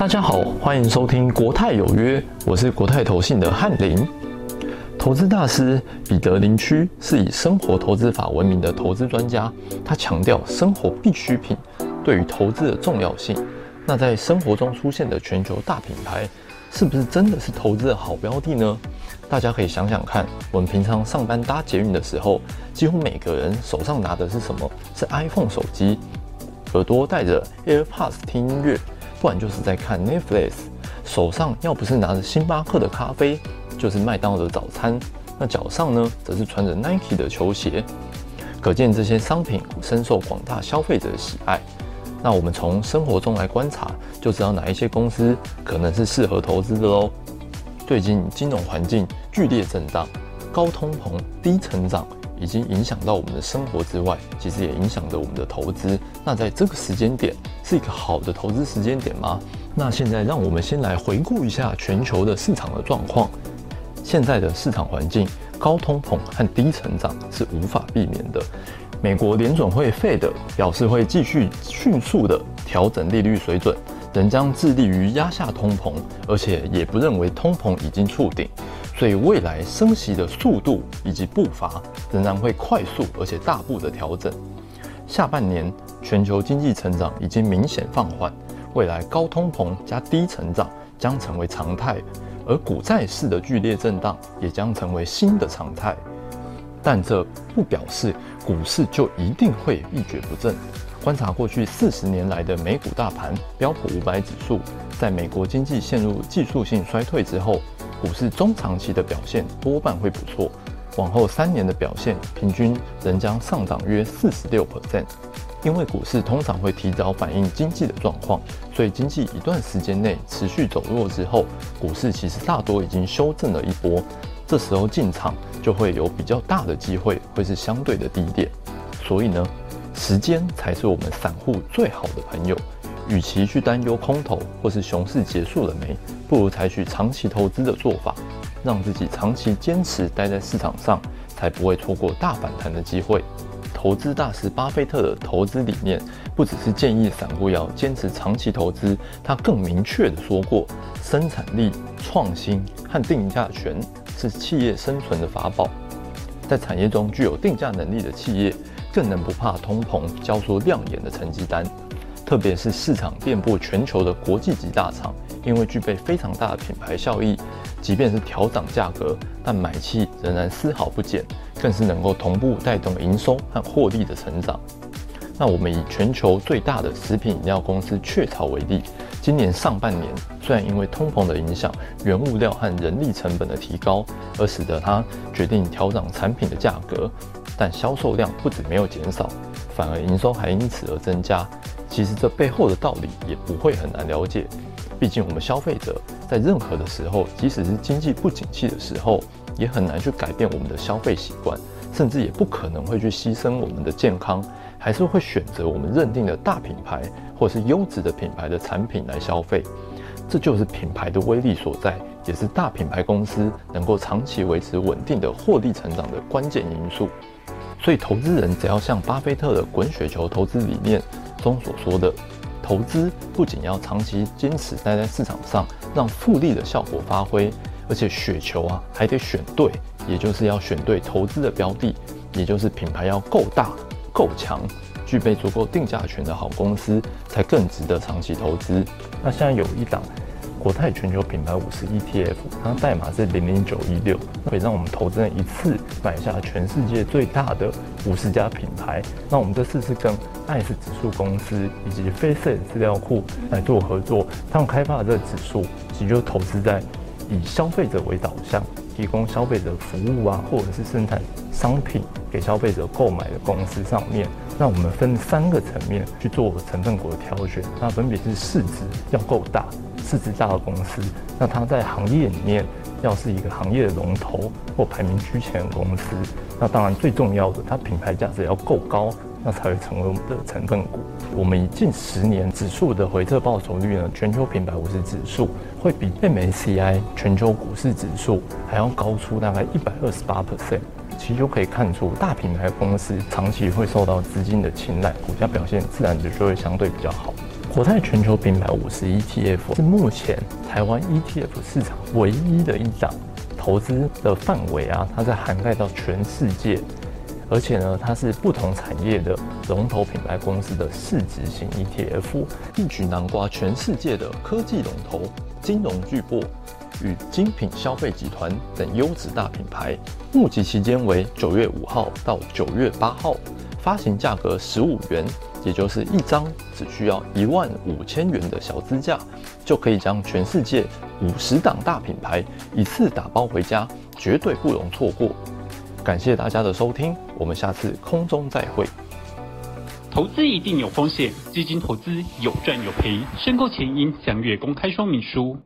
大家好，欢迎收听国泰有约，我是国泰投信的翰林。投资大师彼得林区是以生活投资法闻名的投资专家，他强调生活必需品对于投资的重要性。那在生活中出现的全球大品牌，是不是真的是投资的好标的呢？大家可以想想看，我们平常上班搭捷运的时候，几乎每个人手上拿的是什么？是 iPhone 手机，耳朵戴着 AirPods 听音乐，不然就是在看 Netflix。手上要不是拿着星巴克的咖啡，就是麦当劳的早餐。那脚上呢，则是穿着 Nike 的球鞋。可见这些商品深受广大消费者的喜爱。那我们从生活中来观察，就知道哪一些公司可能是适合投资的喽。最近金融环境剧烈震荡，高通膨、低成长已经影响到我们的生活之外，其实也影响着我们的投资。那在这个时间点是一个好的投资时间点吗？那现在让我们先来回顾一下全球的市场的状况。现在的市场环境，高通膨和低成长是无法避免的。美国联准会 Fed 表示会继续迅速的调整利率水准。仍将致力于压下通膨，而且也不认为通膨已经触顶，所以未来升息的速度以及步伐仍然会快速而且大步的调整。下半年全球经济成长已经明显放缓，未来高通膨加低成长将成为常态，而股债市的剧烈震荡也将成为新的常态。但这不表示股市就一定会一蹶不振。观察过去四十年来的美股大盘标普五百指数，在美国经济陷入技术性衰退之后，股市中长期的表现多半会不错。往后三年的表现平均仍将上涨约四十六 percent。因为股市通常会提早反映经济的状况，所以经济一段时间内持续走弱之后，股市其实大多已经修正了一波。这时候进场就会有比较大的机会，会是相对的低点。所以呢，时间才是我们散户最好的朋友。与其去担忧空头或是熊市结束了没，不如采取长期投资的做法，让自己长期坚持待在市场上，才不会错过大反弹的机会。投资大师巴菲特的投资理念，不只是建议散户要坚持长期投资，他更明确地说过，生产力、创新和定价权是企业生存的法宝。在产业中具有定价能力的企业，更能不怕通膨，交出亮眼的成绩单。特别是市场遍布全球的国际级大厂，因为具备非常大的品牌效益，即便是调涨价格，但买气仍然丝毫不减，更是能够同步带动营收和获利的成长。那我们以全球最大的食品饮料公司雀巢为例，今年上半年虽然因为通膨的影响，原物料和人力成本的提高，而使得它决定调涨产品的价格。但销售量不止没有减少，反而营收还因此而增加。其实这背后的道理也不会很难了解。毕竟我们消费者在任何的时候，即使是经济不景气的时候，也很难去改变我们的消费习惯，甚至也不可能会去牺牲我们的健康，还是会选择我们认定的大品牌或是优质的品牌的产品来消费。这就是品牌的威力所在，也是大品牌公司能够长期维持稳定的获利成长的关键因素。所以，投资人只要像巴菲特的滚雪球投资理念中所说的，投资不仅要长期坚持待在市场上，让复利的效果发挥，而且雪球啊还得选对，也就是要选对投资的标的，也就是品牌要够大、够强，具备足够定价权的好公司，才更值得长期投资。那现在有一档。国泰全球品牌五十 ETF，它代码是零零九一六，可以让我们投资人一次买下全世界最大的五十家品牌。那我们这次是跟 ICE 指数公司以及 Face 资料库来做合作，他们开发的这个指数，其实就投资在以消费者为导向，提供消费者服务啊，或者是生产商品给消费者购买的公司上面。那我们分三个层面去做成分股的挑选，那分别是市值要够大。市值大的公司，那它在行业里面要是一个行业的龙头或排名居前的公司，那当然最重要的，它品牌价值要够高，那才会成为我们的成分股。我们以近十年指数的回撤报酬率呢，全球品牌五十指数会比 MSCI 全球股市指数还要高出大概一百二十八 percent，其实就可以看出大品牌公司长期会受到资金的青睐，股价表现自然就就会相对比较好。国泰全球品牌五十 ETF 是目前台湾 ETF 市场唯一的一档投资的范围啊，它在涵盖到全世界，而且呢，它是不同产业的龙头品牌公司的市值型 ETF，一举囊括全世界的科技龙头、金融巨擘与精品消费集团等优质大品牌。募集期间为九月五号到九月八号，发行价格十五元。也就是一张只需要一万五千元的小资价，就可以将全世界五十档大品牌一次打包回家，绝对不容错过。感谢大家的收听，我们下次空中再会。投资一定有风险，基金投资有赚有赔，申购前应详阅公开说明书。